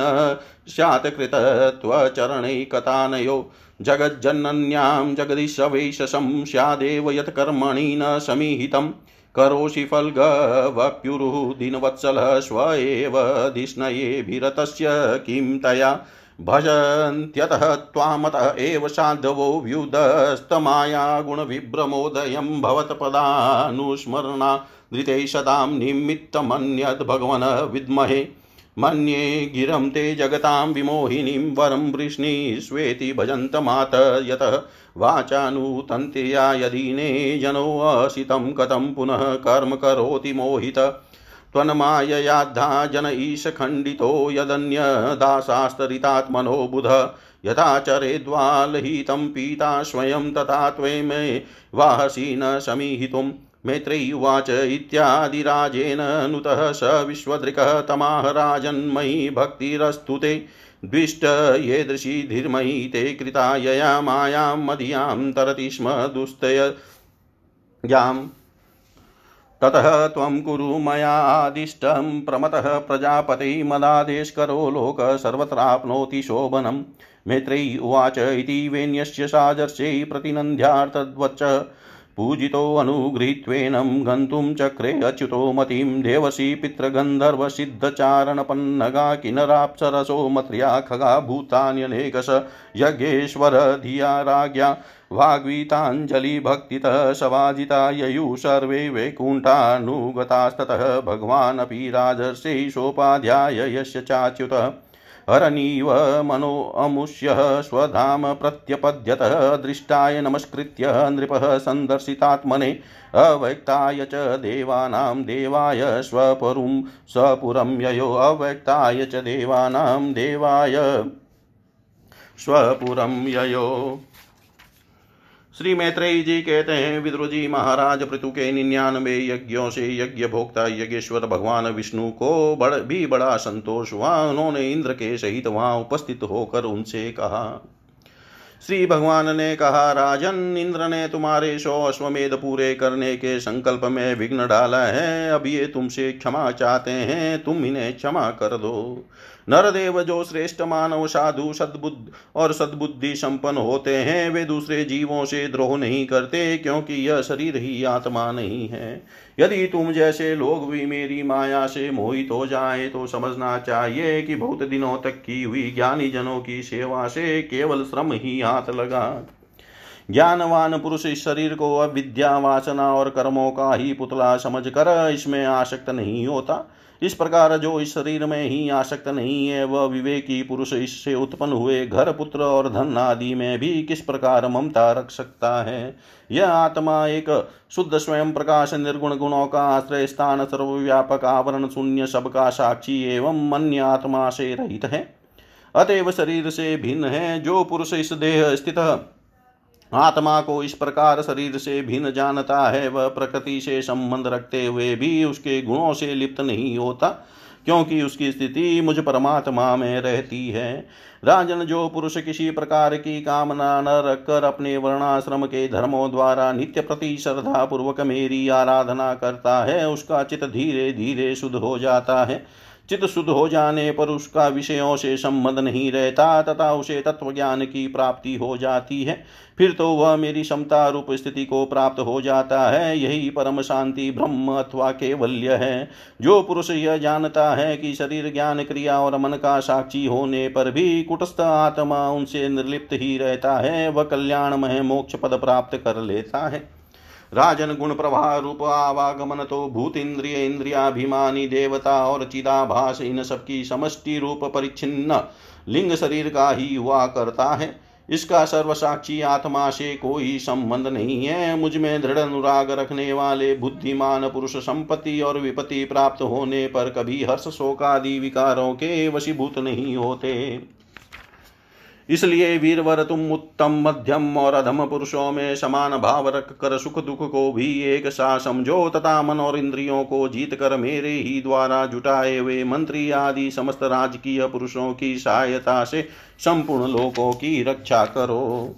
स्यात् कृतत्वचरणैकतानयो जगज्जनन्यां जगदीशवेशसं स्यादेव यत्कर्मणि न समीहितं करोषि फल्गवप्युरुः दिनवत्सलः स्व एव धिष्णयेभिरतस्य किं तया भजन्त्यतः त्वामतः एव साधवो व्युदस्तमाया गुणविभ्रमोदयं भवत्पदानुस्मरणा धृते सदां निमित्तमन्यद् भगवन् विद्महे। मन्ये गिरं ते जगतां विमोहिनीं वरं वृष्णीष्वेति भजन्तमात यतः वाचानुतन्त्या यदीने जनोऽसितं कथं पुनः कर्म करोति मोहित। त्वन्माययाद्धा जन ईशखण्डितो यदन्यदासास्तरितात्मनो बुध। यथा चरेद्वालहितं पीता स्वयं तथा त्वमे वाहसि न समीहितुम्। मैत्रेयी उवाच इत्यादिराजेन नुतः स विश्वदृकः तमाह राजन्मयि भक्तिरस्तु ते। द्विष्ट येदृशी धीर्मयि ते कृता यया मायां मदीयां तरति स्म दुस्तयाम् ततः त्वं कुरु मयादिष्टं प्रमतः प्रजापते मदादेशकरो लोक सर्वत्राप्नोति शोभनं। मैत्रेयी उवाच इति वेण्यस्य साजर्षे प्रतिनन्द्यार्थद्वच्च पूजितोऽनुगृहीत्वेनं गन्तुं चक्रे अच्युतो मतिं देवसी पितृगन्धर्वसिद्धचारणपन्नगा किन्नराप्सरसो मत्र्या खगा भूतान्यनेकश यज्ञेश्वर धिया राज्ञा वाग्वीताञ्जलिभक्तितः सवाजिता ययुः सर्वे वैकुण्ठानुगतास्ततः भगवानपि राजर्षै सोपाध्याय यस्य चाच्युतः हरनीव मनोऽमुष्यः स्वधाम प्रत्यपद्यतः दृष्टाय नमस्कृत्य नृपः सन्दर्शितात्मने अव्यक्ताय च देवानां देवाय स्वपुरुं स्वपुरं ययो अव्यक्ताय च देवानां देवाय स्वपुरं ययो श्री मैत्रेय जी कहते हैं, विद्रु जी महाराज पृथु के निन्यानवे यज्ञों से यज्ञ भोक्ता यज्ञेश्वर भगवान विष्णु को बड़, भी बड़ा संतोष हुआ। उन्होंने इंद्र के सहित वहाँ उपस्थित होकर उनसे कहा, श्री भगवान ने कहा, राजन, इंद्र ने तुम्हारे सौ अश्वमेध पूरे करने के संकल्प में विघ्न डाला है। अब ये तुमसे क्षमा चाहते हैं, तुम इन्हें क्षमा कर दो। नरदेव जो श्रेष्ठ मानव साधु सद्बुद्ध और सद्बुद्धि संपन्न होते हैं, वे दूसरे जीवों से द्रोह नहीं करते, क्योंकि यह शरीर ही आत्मा नहीं है। यदि तुम जैसे लोग भी मेरी माया से मोहित हो जाए तो समझना चाहिए कि बहुत दिनों तक की हुई ज्ञानी जनों की सेवा से केवल श्रम ही हाथ लगा। ज्ञानवान पुरुष इस शरीर को अविद्या वासना और कर्मों का ही पुतला समझकर इसमें आसक्त नहीं होता। इस प्रकार जो इस शरीर में ही आसक्त नहीं है, वह विवेकी पुरुष इससे उत्पन्न हुए घर, पुत्र और धन आदि में भी किस प्रकार ममता रख सकता है? यह आत्मा एक शुद्ध स्वयं प्रकाश निर्गुण गुणों का आश्रय स्थान, सर्वव्यापक आवरण शून्य सबका साक्षी एवं मन आत्मा से रहित है। अतएव शरीर से भिन्न है, जो पुरुष इस देह स्थित आत्मा को इस प्रकार शरीर से भिन्न जानता है, वह प्रकृति से संबंध रखते हुए भी उसके गुणों से लिप्त नहीं होता, क्योंकि उसकी स्थिति मुझ परमात्मा में रहती है। राजन, जो पुरुष किसी प्रकार की कामना न रखकर अपने वर्णाश्रम के धर्मों द्वारा नित्य प्रति श्रद्धा पूर्वक मेरी आराधना करता है, उसका चित धीरे धीरे शुद्ध हो जाता है। चित शुद्ध हो जाने पर उसका विषयों से संबंध नहीं रहता, तथा उसे तत्व ज्ञान की प्राप्ति हो जाती है। फिर तो वह मेरी क्षमता रूप स्थिति को प्राप्त हो जाता है। यही परम शांति ब्रह्म अथवा केवल्य है। जो पुरुष यह जानता है कि शरीर ज्ञान क्रिया और मन का साक्षी होने पर भी कुटस्थ आत्मा उनसे निर्लिप्त ही रहता है, वह कल्याणमय मोक्ष पद प्राप्त कर लेता है। राजन गुण प्रवाह रूप आवागमन तो भूत इंद्रिय इंद्रियाभिमानी देवता और चिदाभास, इन सबकी समष्टि रूप परिच्छिन्न लिंग शरीर का ही हुआ करता है। इसका सर्वसाक्षी आत्मा से कोई संबंध नहीं है। मुझमें दृढ़ अनुराग रखने वाले बुद्धिमान पुरुष संपत्ति और विपत्ति प्राप्त होने पर कभी हर्ष शोकादि विकारों के वशीभूत नहीं होते। इसलिए वीरवर तुम उत्तम, मध्यम और अधम पुरुषों में समान भाव रख कर सुख दुख को भी एक सा समझो, तथा मन और इंद्रियों को जीत कर मेरे ही द्वारा जुटाए हुए मंत्री आदि समस्त राजकीय पुरुषों की सहायता से संपूर्ण लोकों की रक्षा करो।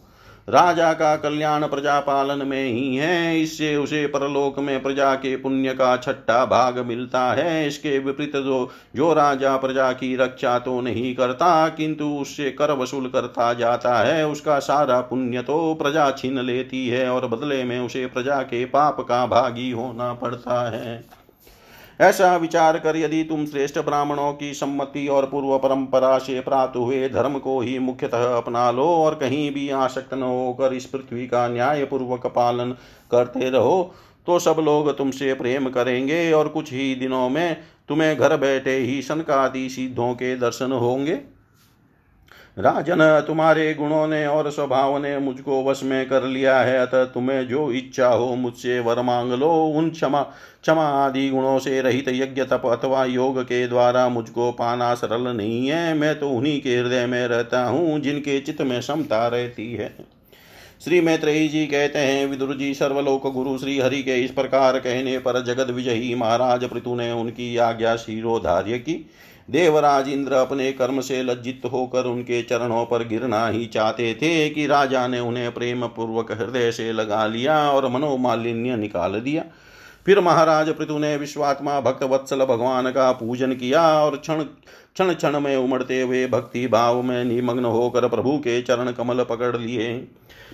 राजा का कल्याण प्रजा पालन में ही है। इससे उसे परलोक में प्रजा के पुण्य का छठा भाग मिलता है। इसके विपरीत जो जो राजा प्रजा की रक्षा तो नहीं करता, किंतु उससे कर वसूल करता जाता है। उसका सारा पुण्य तो प्रजा छीन लेती है और बदले में उसे प्रजा के पाप का भागी होना पड़ता है। ऐसा विचार कर यदि तुम श्रेष्ठ ब्राह्मणों की सम्मति और पूर्व परंपरा से प्राप्त हुए धर्म को ही मुख्यतः अपना लो और कहीं भी आसक्त न होकर इस पृथ्वी का न्याय पूर्वक पालन करते रहो तो सब लोग तुमसे प्रेम करेंगे और कुछ ही दिनों में तुम्हें घर बैठे ही सनकादि सिद्धों के दर्शन होंगे। राजन, तुम्हारे गुणों ने और स्वभाव ने मुझको वश में कर लिया है, अतः तुम्हें जो इच्छा हो मुझसे वर मांग लो। उन क्षमा क्षमा आदि गुणों से रहित यज्ञ, तप अथवा योग के द्वारा मुझको पाना सरल नहीं है। मैं तो उन्हीं के हृदय में रहता हूँ, जिनके चित्त में क्षमता रहती है। श्री मैत्रेयी जी कहते हैं, विदुर जी, सर्वलोक गुरु श्री हरि के इस प्रकार कहने पर जगत विजयी महाराज पृथु ने उनकी आज्ञा शिरोधार्य की। देवराज इंद्र अपने कर्म से लज्जित होकर उनके चरणों पर गिरना ही चाहते थे कि राजा ने उन्हें प्रेम पूर्वक हृदय से लगा लिया और मनोमालिन्य निकाल दिया। फिर महाराज पृथु ने विश्वात्मा भक्त वत्सल भगवान का पूजन किया और क्षण क्षण क्षण में उमड़ते हुए भक्ति भाव में निमग्न होकर प्रभु के चरण कमल पकड़ लिए।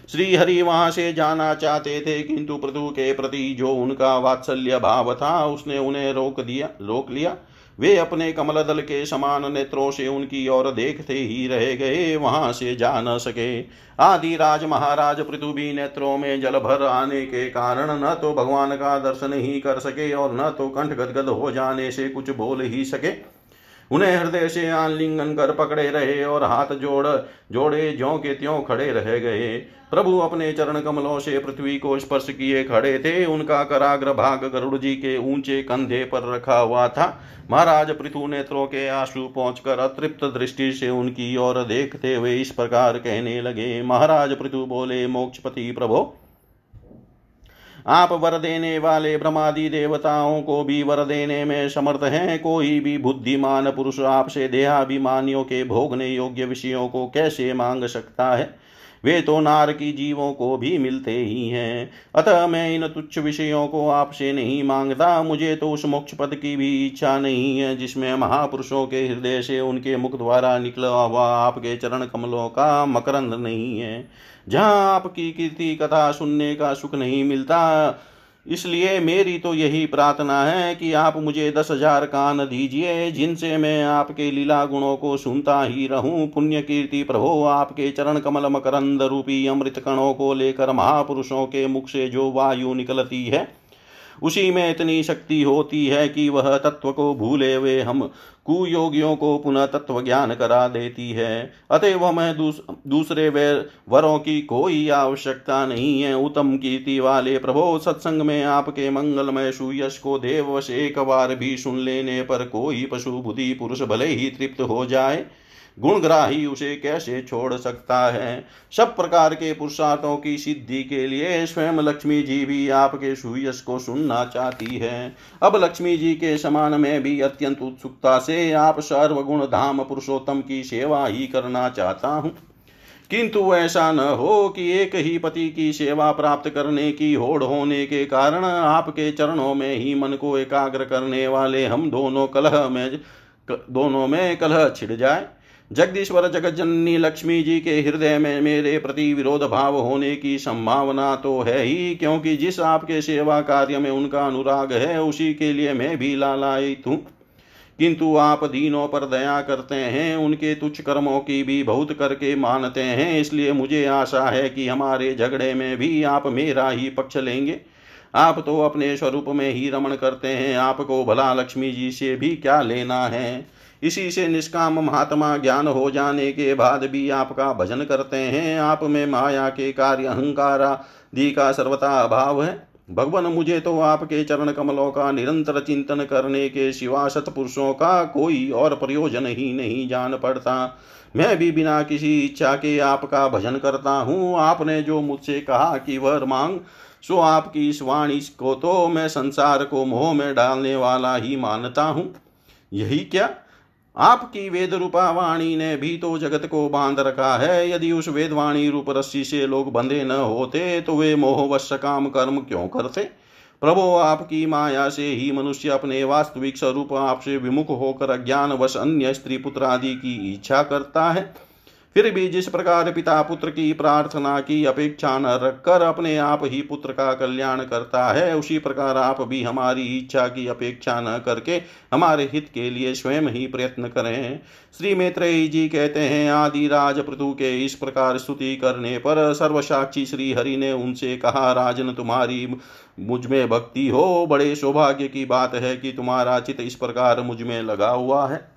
श्री हरि वहाँ से जाना चाहते थे, किंतु पृथु के प्रति जो उनका वात्सल्य भाव था, उसने उन्हें रोक दिया, रोक लिया। वे अपने कमल दल के समान नेत्रों से उनकी ओर देखते ही रह गए, वहाँ से जा न सके। आदि राज महाराज पृथ्वी नेत्रों में जल भर आने के कारण न तो भगवान का दर्शन ही कर सके और न तो कंठ गदगद हो जाने से कुछ बोल ही सके। उन्हें हृदय से आलिंगन कर पकड़े रहे और हाथ जोड़, जोड़े ज्यो के त्यों खड़े रह गए। प्रभु अपने चरण कमलों से पृथ्वी को स्पर्श किए खड़े थे। उनका कराग्र भाग गरुड़ जी के ऊँचे कंधे पर रखा हुआ था। महाराज पृथु नेत्रों के आँसू पहुंचकर अतृप्त दृष्टि से उनकी ओर देखते हुए इस प्रकार कहने लगे। महाराज पृथु बोले, मोक्षपति प्रभो आप वर देने वाले ब्रह्मादि देवताओं को भी वर देने में समर्थ हैं। कोई भी बुद्धिमान पुरुष आपसे देहाभिमानियों के भोगने योग्य विषयों को कैसे मांग सकता है? वे तो नार की जीवों को भी मिलते ही हैं। अतः मैं इन तुच्छ विषयों को आपसे नहीं माँगता। मुझे तो उस मोक्ष पद की भी इच्छा नहीं है, जिसमें महापुरुषों के हृदय से उनके मुख द्वारा निकला हुआ आपके चरण कमलों का मकरंद नहीं है। जहाँ आपकी कीर्ति कथा सुनने का सुख नहीं मिलता इसलिए मेरी तो यही प्रार्थना है कि आप मुझे दस हज़ार कान दीजिए, जिनसे मैं आपके लीला गुणों को सुनता ही रहूँ। पुण्य कीर्ति प्रभो, आपके चरण कमल मकरंद रूपी अमृत कणों को लेकर महापुरुषों के मुख से जो वायु निकलती है उसी में इतनी शक्ति होती है कि वह तत्व को भूले हुए हम कुयोगियों को पुनः तत्व ज्ञान करा देती है। अतएव मैं दूस, दूसरे वे वरों की कोई आवश्यकता नहीं है। उत्तम कीर्ति वाले प्रभो सत्संग में आपके मंगलमय सुयश को देवश एक बार भी सुन लेने पर कोई पशु बुद्धि पुरुष भले ही तृप्त हो जाए। गुणग्राही उसे कैसे छोड़ सकता है? सब प्रकार के पुरुषार्थों की सिद्धि के लिए स्वयं लक्ष्मी जी भी आपके सुयश को सुनना चाहती है। अब लक्ष्मी जी के समान में भी अत्यंत उत्सुकता से आप सर्वगुण धाम पुरुषोत्तम की सेवा ही करना चाहता हूँ। किंतु ऐसा न हो कि एक ही पति की सेवा प्राप्त करने की होड़ होने के कारण आपके चरणों में ही मन को एकाग्र करने वाले हम दोनों कलह में, दोनों में कलह छिड़ जाए। जगदीश्वर जगत जननी लक्ष्मी जी के हृदय में मेरे प्रति विरोध भाव होने की संभावना तो है ही, क्योंकि जिस आपके सेवा कार्य में उनका अनुराग है, उसी के लिए मैं भी लालायित हूँ। किंतु आप दीनों पर दया करते हैं, उनके तुच्छ कर्मों की भी बहुत करके मानते हैं, इसलिए मुझे आशा है कि हमारे झगड़े में भी आप मेरा ही पक्ष लेंगे। आप तो अपने स्वरूप में ही रमण करते हैं, आपको भला लक्ष्मी जी से भी क्या लेना है? इसी से निष्काम महात्मा ज्ञान हो जाने के बाद भी आपका भजन करते हैं। आप में माया के कार्य अहंकार आदि का सर्वथा अभाव है। भगवान, मुझे तो आपके चरण कमलों का निरंतर चिंतन करने के सिवा सतपुरुषों का कोई और प्रयोजन ही नहीं जान पड़ता। मैं भी बिना किसी इच्छा के आपका भजन करता हूँ। आपने जो मुझसे कहा कि वह मांग, सो आपकी इस वाणी को तो मैं संसार को मोह में डालने वाला ही मानता हूँ। यही क्या? आपकी वेद रूपा वाणी ने भी तो जगत को बाँध रखा है। यदि उस वेदवाणी रूप रस्सी से लोग बंधे न होते तो वे मोहवश काम कर्म क्यों करते? प्रभो, आपकी माया से ही मनुष्य अपने वास्तविक स्वरूप आपसे विमुख होकर अज्ञान वश अन्य स्त्री पुत्र आदि की इच्छा करता है। फिर भी जिस प्रकार पिता पुत्र की प्रार्थना की, अपेक्षा न रखकर अपने आप ही पुत्र का कल्याण करता है, उसी प्रकार आप भी हमारी इच्छा की अपेक्षा न करके हमारे हित के लिए स्वयं ही प्रयत्न करें। श्री मैत्रेयी जी कहते हैं, आदि राज पृथु के इस प्रकार स्तुति करने पर सर्वसाक्षी श्री हरि ने उनसे कहा, राजन तुम्हारी मुझमें भक्ति हो, बड़े सौभाग्य की बात है कि तुम्हारा चित इस प्रकार मुझमें लगा हुआ है।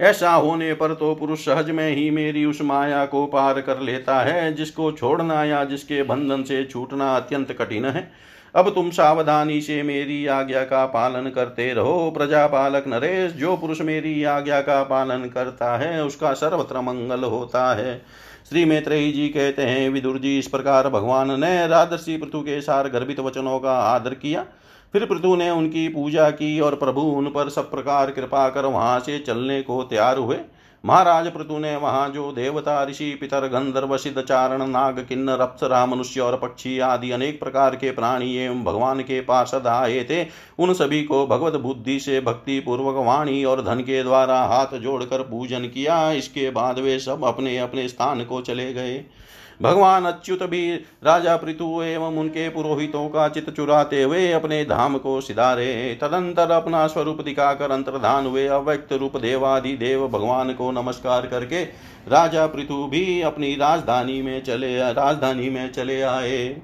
ऐसा होने पर तो पुरुष सहज में ही मेरी उस माया को पार कर लेता है, जिसको छोड़ना या जिसके बंधन से छूटना अत्यंत कठिन है। अब तुम सावधानी से मेरी आज्ञा का पालन करते रहो। प्रजापालक नरेश, जो पुरुष मेरी आज्ञा का पालन करता है, उसका सर्वत्र मंगल होता है। श्री मैत्रेयी जी कहते हैं, विदुर जी, इस प्रकार भगवान ने रादर्शी पृथु के सार गर्भित वचनों का आदर किया। फिर पृथु ने उनकी पूजा की और प्रभु उन पर सब प्रकार कृपा कर वहाँ से चलने को तैयार हुए। महाराज पृथु ने वहाँ जो देवता, ऋषि, पितर, गंधर्व, सिद्ध, चारण, नाग, किन्नर, अप्सरा, मनुष्य और पक्षी आदि अनेक प्रकार के प्राणी एवं भगवान के पार्षद आए थे, उन सभी को भगवत बुद्धि से भक्ति पूर्वक वाणी और धन के द्वारा हाथ जोड़कर पूजन किया। इसके बाद वे सब अपने अपने स्थान को चले गए। भगवान अच्युत भी राजा पृथु एवं उनके पुरोहितों का चित चुराते हुए अपने धाम को सिधारे। तदंतर अपना स्वरूप दिखाकर अंतर्धान हुए। अव्यक्त रूप देवादि देव भगवान को नमस्कार करके राजा पृथु भी अपनी राजधानी में चले, राजधानी में चले आए।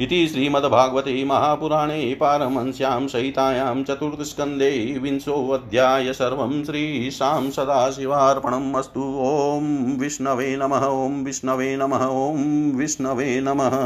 इति श्रीमद्भागवते महापुराणे पारमंस्यां सहितायां चतुर्थस्कन्धे विंशोऽध्याय सर्वं श्रीशां सदाशिवार्पणम् अस्तु। ॐ विष्णवे नमः, ॐ विष्णवे नमः, ॐ विष्णवे नमः।